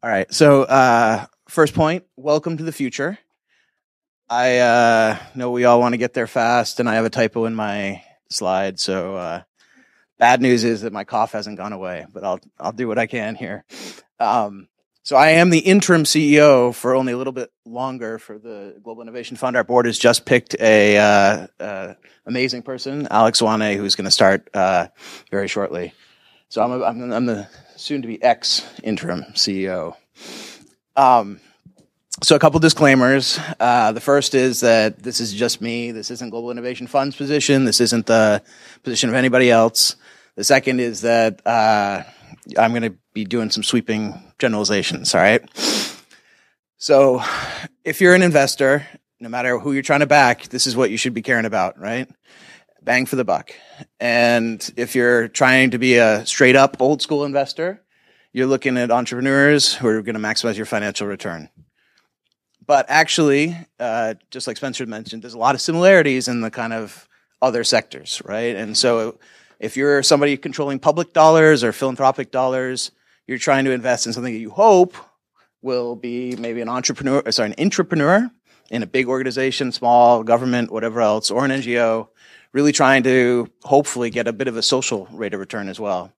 All right. So, uh, first point welcome to the future. I uh, know we all want to get there fast, and I have a typo in my slide. So, uh, bad news is that my cough hasn't gone away, but I'll, I'll do what I can here. Um, so, I am the interim CEO for only a little bit longer for the Global Innovation Fund. Our board has just picked a uh, uh, amazing person, Alix Zwane, who's going to start uh, very shortly. So, I'm, a, I'm, I'm the soon to be ex interim CEO. Um, so a couple disclaimers. Uh, the first is that this is just me. This isn't Global Innovation Fund's position. This isn't the position of anybody else. The second is that uh, I'm going to be doing some sweeping generalizations. All right. So if you're an investor, no matter who you're trying to back, this is what you should be caring about, right? Bang for the buck. And if you're trying to be a straight up old school investor, you're looking at entrepreneurs who are going to maximize your financial return. But actually, uh, just like Spencer mentioned, there's a lot of similarities in the kind of other sectors, right? And so if you're somebody controlling public dollars or philanthropic dollars, you're trying to invest in something that you hope will be maybe an entrepreneur, sorry, an entrepreneur in a big organization, small government, whatever else, or an NGO, really trying to hopefully get a bit of a social rate of return as well.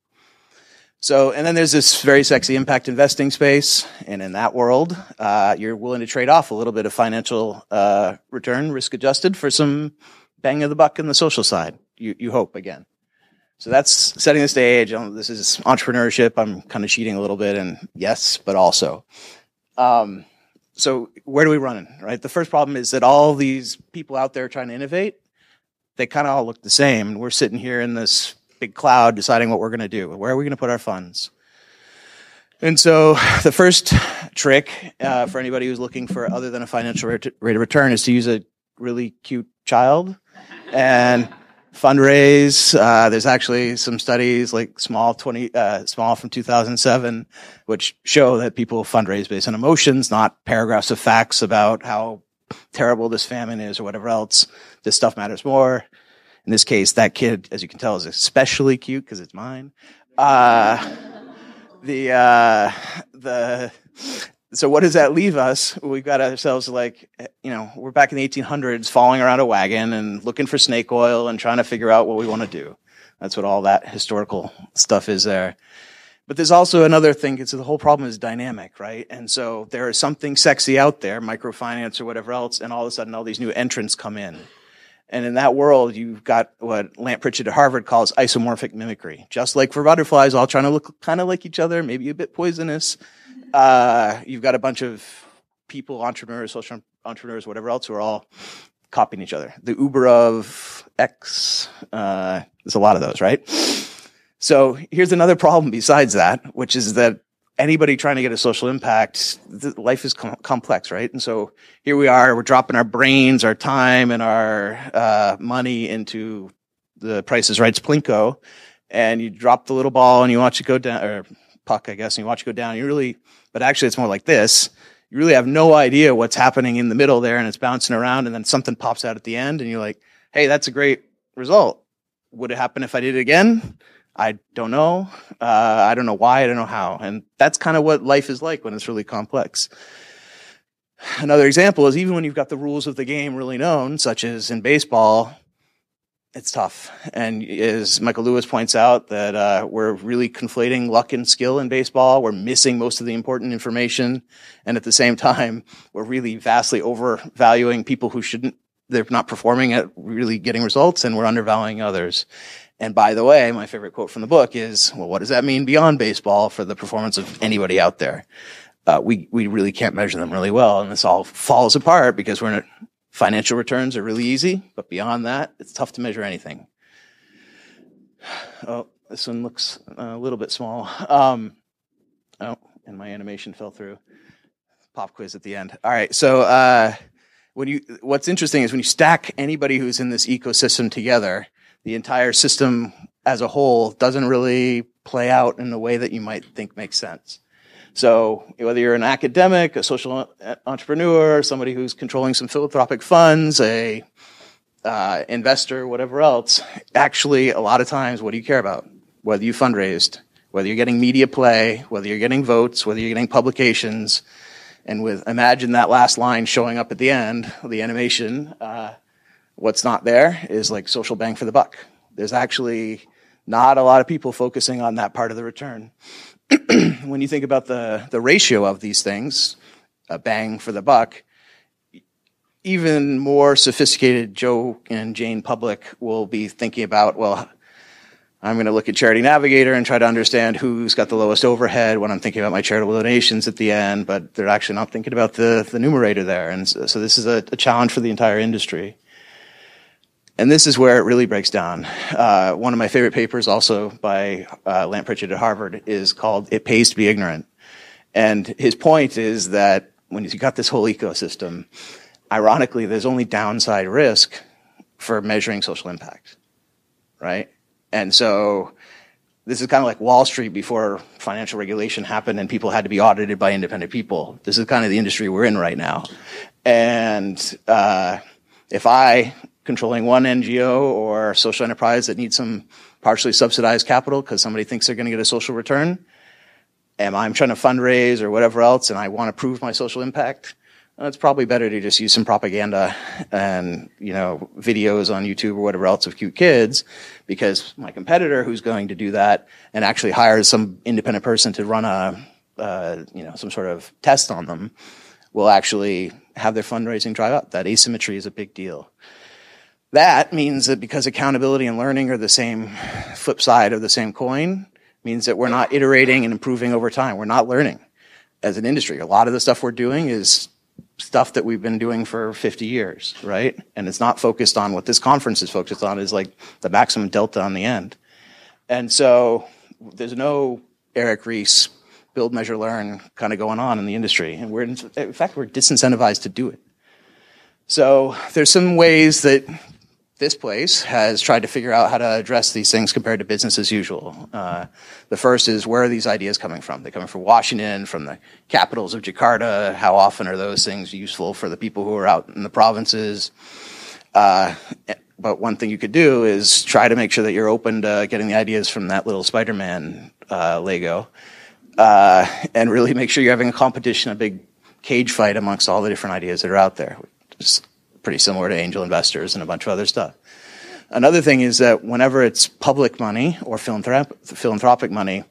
So, and then there's this very sexy impact investing space. And in that world, uh, you're willing to trade off a little bit of financial uh, return, risk adjusted, for some bang of the buck in the social side. You, you hope again. So that's setting the stage. Um, this is entrepreneurship. I'm kind of cheating a little bit, and yes, but also. Um, so where do we run in, right? The first problem is that all these people out there trying to innovate, they kind of all look the same. We're sitting here in this big cloud deciding what we're going to do. Where are we going to put our funds? And so the first trick uh, for anybody who's looking for other than a financial rate of return is to use a really cute child and fundraise. Uh, there's actually some studies like small 20, uh, small from 2007, which show that people fundraise based on emotions, not paragraphs of facts about how terrible this famine is or whatever else. This stuff matters more. In this case, that kid, as you can tell, is especially cute because it's mine. Uh, the uh, the so what does that leave us? We've got ourselves like you know we're back in the 1800s, falling around a wagon and looking for snake oil and trying to figure out what we want to do. That's what all that historical stuff is there. But there's also another thing. It's the whole problem is dynamic, right? And so there is something sexy out there, microfinance or whatever else, and all of a sudden all these new entrants come in. And in that world, you've got what Lant Pritchett at Harvard calls isomorphic mimicry. Just like for butterflies, all trying to look kind of like each other, maybe a bit poisonous. Uh, you've got a bunch of people, entrepreneurs, social entrepreneurs, whatever else, who are all copying each other. The Uber of X, uh, there's a lot of those, right? So here's another problem besides that, which is that anybody trying to get a social impact, life is com- complex, right? And so here we are, we're dropping our brains, our time, and our uh, money into the Price is Right's Plinko, and you drop the little ball and you watch it go down, or puck, I guess, and you watch it go down. You really, but actually, it's more like this. You really have no idea what's happening in the middle there, and it's bouncing around, and then something pops out at the end, and you're like, "Hey, that's a great result. Would it happen if I did it again?" I don't know. Uh, I don't know why. I don't know how. And that's kind of what life is like when it's really complex. Another example is even when you've got the rules of the game really known, such as in baseball, it's tough. And as Michael Lewis points out, that uh, we're really conflating luck and skill in baseball. We're missing most of the important information. And at the same time, we're really vastly overvaluing people who shouldn't, they're not performing at really getting results, and we're undervaluing others. And by the way, my favorite quote from the book is, well, what does that mean beyond baseball for the performance of anybody out there? Uh, we, we really can't measure them really well. And this all falls apart because we're in a, financial returns are really easy, but beyond that, it's tough to measure anything. Oh, this one looks a little bit small. Um, oh, and my animation fell through. Pop quiz at the end. All right. So, uh, when you, what's interesting is when you stack anybody who's in this ecosystem together, the entire system as a whole doesn't really play out in the way that you might think makes sense. So whether you're an academic, a social entrepreneur, somebody who's controlling some philanthropic funds, a uh, investor, whatever else, actually a lot of times, what do you care about? Whether you fundraised, whether you're getting media play, whether you're getting votes, whether you're getting publications, and with imagine that last line showing up at the end, the animation, uh, what's not there is like social bang for the buck. There's actually not a lot of people focusing on that part of the return. when you think about the, the ratio of these things, a bang for the buck, even more sophisticated Joe and Jane public will be thinking about, well, I'm going to look at Charity Navigator and try to understand who's got the lowest overhead when I'm thinking about my charitable donations at the end, but they're actually not thinking about the, the numerator there. And so, so this is a, a, challenge for the entire industry. And this is where it really breaks down. Uh, one of my favorite papers, also by uh, Pritchett at Harvard, is called It Pays to Be Ignorant. And his point is that when you've got this whole ecosystem, ironically, there's only downside risk for measuring social impact, right? And so this is kind of like Wall Street before financial regulation happened and people had to be audited by independent people. This is kind of the industry we're in right now. And uh, if I, controlling one NGO or social enterprise that needs some partially subsidized capital because somebody thinks they're going to get a social return, am I'm trying to fundraise or whatever else and I want to prove my social impact, it's probably better to just use some propaganda and you know videos on YouTube or whatever else of cute kids, because my competitor who's going to do that and actually hires some independent person to run a uh, you know some sort of test on them will actually have their fundraising dry up. That asymmetry is a big deal. That means that because accountability and learning are the same flip side of the same coin, means that we're not iterating and improving over time. We're not learning as an industry. A lot of the stuff we're doing is stuff that we've been doing for 50 years, right? And it's not focused on what this conference is focused on is like the maximum delta on the end. And so there's no Eric Ries build, measure, learn kind of going on in the industry. And we're, in fact, we're disincentivized to do it. So there's some ways that this place has tried to figure out how to address these things compared to business as usual. Uh, the first is where are these ideas coming from? They're coming from Washington, from the capitals of Jakarta. How often are those things useful for the people who are out in the provinces? Uh, but one thing you could do is try to make sure that you're open to getting the ideas from that little Spider-Man uh, Lego, uh, and really make sure you're having a competition, a big cage fight amongst all the different ideas that are out there. Just pretty similar to angel investors and a bunch of other stuff. Another thing is that whenever it's public money or philanthrop- philanthropic money,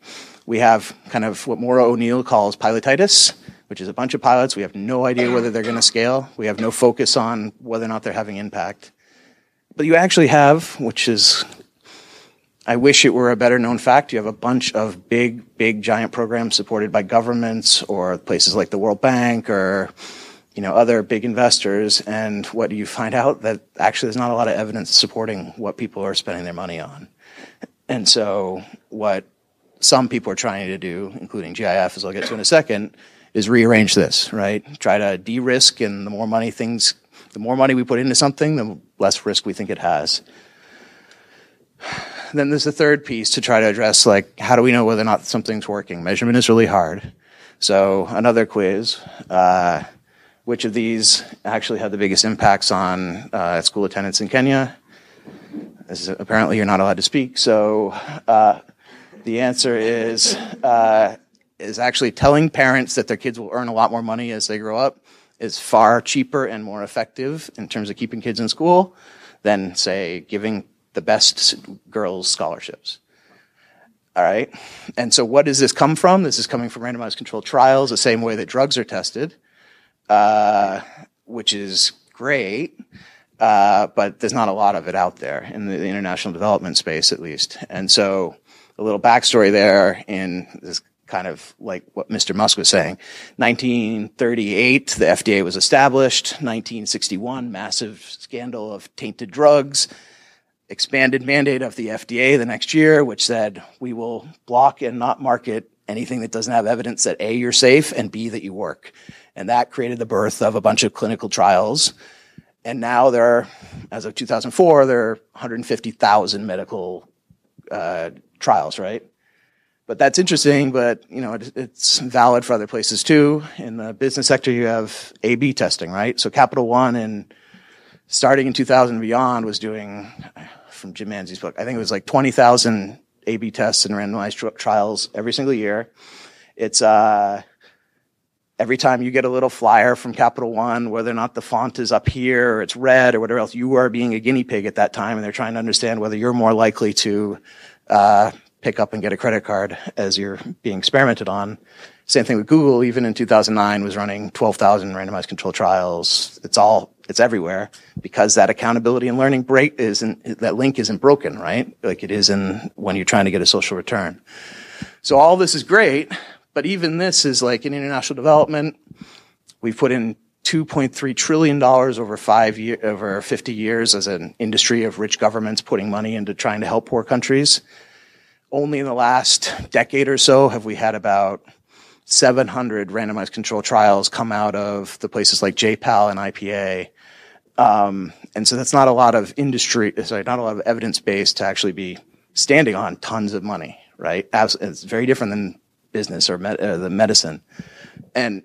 we have kind of what Maura O'Neill calls pilotitis, which is a bunch of pilots. We have no idea whether they're going to scale. We have no focus on whether or not they're having impact. But you actually have, which is, I wish it were a better known fact, you have a bunch of big, big, giant programs supported by governments or places like the World Bank or you know, other big investors, and what do you find out? That actually there's not a lot of evidence supporting what people are spending their money on. And so what some people are trying to do, including GIF, as I'll get to in a second, is rearrange this, right? Try to de-risk, and the more money things, the more money we put into something, the less risk we think it has. Then there's the third piece to try to address, like, how do we know whether or not something's working? Measurement is really hard. So another quiz. Uh, which of these actually had the biggest impacts on uh, school attendance in Kenya? Is, apparently, you're not allowed to speak. So uh, the answer is uh, is actually telling parents that their kids will earn a lot more money as they grow up is far cheaper and more effective in terms of keeping kids in school than, say, giving the best girls scholarships. All right. And so, what does this come from? This is coming from randomized controlled trials, the same way that drugs are tested. Uh, which is great. Uh, but there's not a lot of it out there in the, the, international development space, at least. And so, a little backstory there in this kind of like what Mr. Musk was saying. 1938, the FDA was established. 1961, massive scandal of tainted drugs. Expanded mandate of the FDA the next year, which said we will block and not market anything that doesn't have evidence that A, you're safe, and B, that you work. And that created the birth of a bunch of clinical trials. And now there are, as of 2004, there are 150,000 medical uh, trials, right? But that's interesting, but you know, it, it's valid for other places too. In the business sector, you have A-B testing, right? So Capital One and starting in 2000 and beyond was doing, from Jim Manzi's book, I think it was like 20,000 A/B tests and randomized tr- trials every single year. It's uh, every time you get a little flyer from Capital One, whether or not the font is up here or it's red or whatever else, you are being a guinea pig at that time, and they're trying to understand whether you're more likely to uh, pick up and get a credit card as you're being experimented on. Same thing with Google. Even in 2009, was running 12,000 randomized control trials. It's all it's everywhere because that accountability and learning break isn't that link isn't broken, right? Like it is in when you're trying to get a social return. So all this is great, but even this is like in international development. We've put in 2.3 trillion dollars over five year, over 50 years as an industry of rich governments putting money into trying to help poor countries. Only in the last decade or so have we had about 700 randomized control trials come out of the places like JPAL and IPA. Um, and so that's not a lot of industry, sorry, not a lot of evidence base to actually be standing on tons of money, right? It's very different than business or med- uh, the medicine. And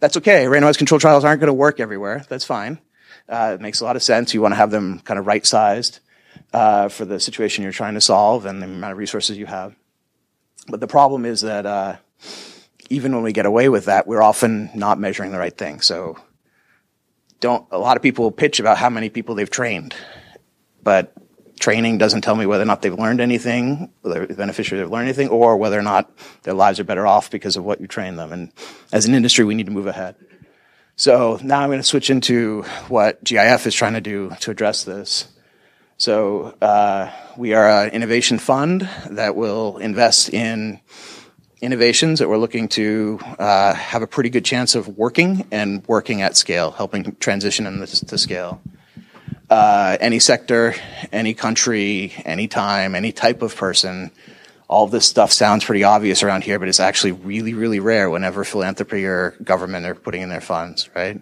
that's okay. Randomized control trials aren't going to work everywhere. That's fine. Uh, it makes a lot of sense. You want to have them kind of right sized uh, for the situation you're trying to solve and the amount of resources you have. But the problem is that uh, even when we get away with that, we're often not measuring the right thing. So, don't a lot of people pitch about how many people they've trained, but training doesn't tell me whether or not they've learned anything, whether the beneficiaries have learned anything, or whether or not their lives are better off because of what you train them. And as an industry, we need to move ahead. So now I'm going to switch into what GIF is trying to do to address this. So uh, we are an innovation fund that will invest in innovations that we're looking to uh, have a pretty good chance of working and working at scale, helping transition them to scale uh, any sector, any country, any time, any type of person. All this stuff sounds pretty obvious around here, but it's actually really, really rare whenever philanthropy or government are putting in their funds, right?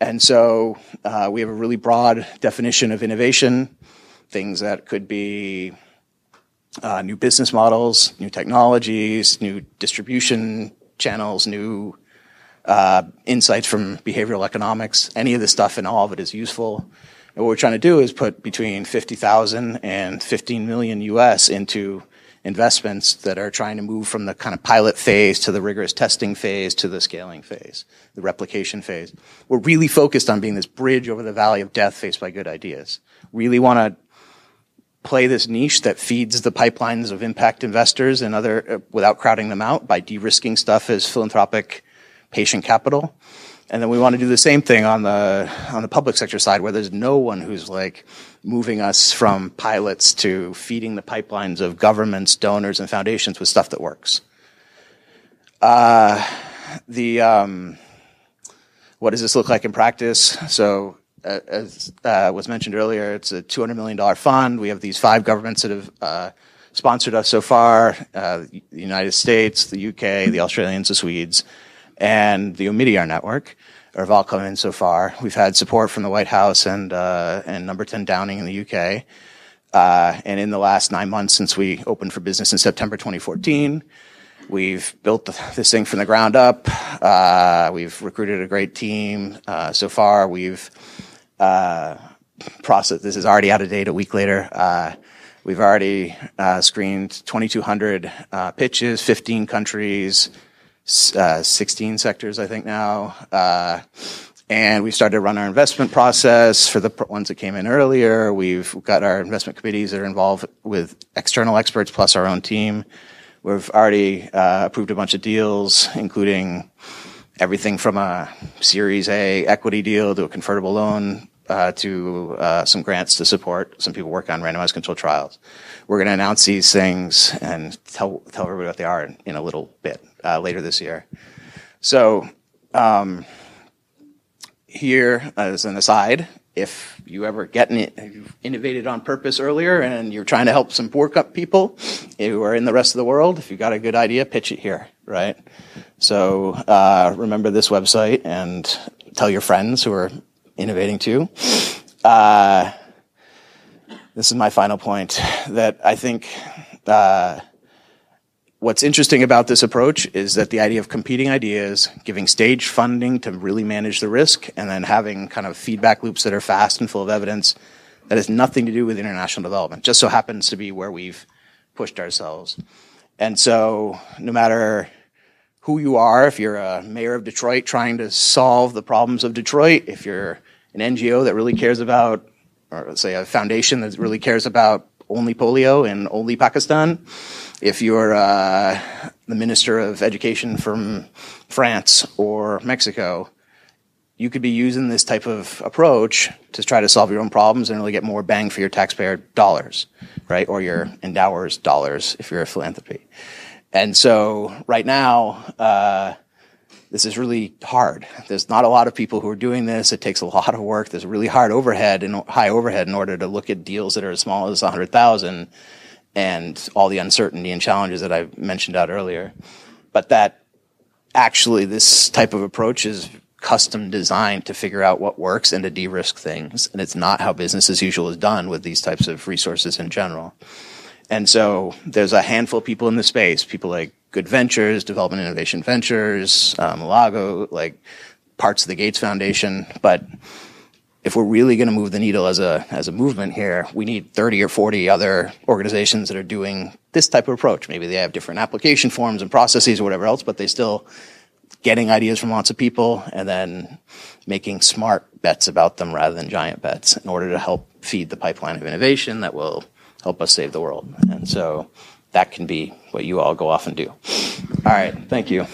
And so uh, we have a really broad definition of innovation, things that could be uh, new business models, new technologies, new distribution channels, new uh, insights from behavioral economics. Any of this stuff and all of it is useful. What we're trying to do is put between 50,000 and 15 million US into investments that are trying to move from the kind of pilot phase to the rigorous testing phase to the scaling phase, the replication phase. We're really focused on being this bridge over the valley of death faced by good ideas. Really want to play this niche that feeds the pipelines of impact investors and other uh, without crowding them out by de-risking stuff as philanthropic patient capital and then we want to do the same thing on the on the public sector side, where there's no one who's like moving us from pilots to feeding the pipelines of governments, donors, and foundations with stuff that works. Uh, the um, what does this look like in practice? So, uh, as uh, was mentioned earlier, it's a $200 million fund. We have these five governments that have uh, sponsored us so far: uh, the United States, the UK, the Australians, the Swedes and the Omidyar network have all come in so far. We've had support from the White House and uh, and Number 10 Downing in the UK. Uh, and in the last nine months since we opened for business in September 2014, we've built this thing from the ground up. Uh, we've recruited a great team. Uh, so far, we've uh, processed. This is already out of date. A week later, uh, we've already screened 2,200 pitches, 15 countries uh, 16 sectors, I think now. Uh, and we started to run our investment process for the ones that came in earlier. We've got our investment committees that are involved with external experts plus our own team. We've already uh, approved a bunch of deals, including everything from a Series A equity deal to a convertible loan uh, to uh, some grants to support some people work on randomized controlled trials. We're going to announce these things and tell tell everybody what they are in, in a little bit uh, later this year. So, um, here as an aside, if you ever get in, innovated on purpose earlier and you're trying to help some poor cup people who are in the rest of the world, if you've got a good idea, pitch it here, right? So uh, remember this website and tell your friends who are innovating too. Uh, this is my final point that I think uh, what's interesting about this approach is that the idea of competing ideas, giving stage funding to really manage the risk, and then having kind of feedback loops that are fast and full of evidence that has nothing to do with international development. Just so happens to be where we've pushed ourselves. And so, no matter who you are, if you're a mayor of Detroit trying to solve the problems of Detroit, if you're an NGO that really cares about, or say a foundation that really cares about only polio and only Pakistan, if you're uh, the minister of education from France or Mexico, you could be using this type of approach to try to solve your own problems and really get more bang for your taxpayer dollars, right? Or your endowers dollars if you're a philanthropy. And so right now, uh, this is really hard. There's not a lot of people who are doing this. It takes a lot of work. There's really hard overhead and high overhead in order to look at deals that are as small as 100,000 and all the uncertainty and challenges that I mentioned out earlier. But that actually this type of approach is custom designed to figure out what works and to de-risk things. And it's not how business as usual is done with these types of resources in general. And so there's a handful of people in the space, people like Good Ventures, Development Innovation Ventures, um, Lago, like parts of the Gates Foundation. But if we're really going to move the needle as a as a movement here, we need 30 or 40 other organizations that are doing this type of approach. Maybe they have different application forms and processes or whatever else, but they still getting ideas from lots of people and then making smart bets about them rather than giant bets in order to help feed the pipeline of innovation that will help us save the world. And so that can be what you all go off and do. All right, thank you.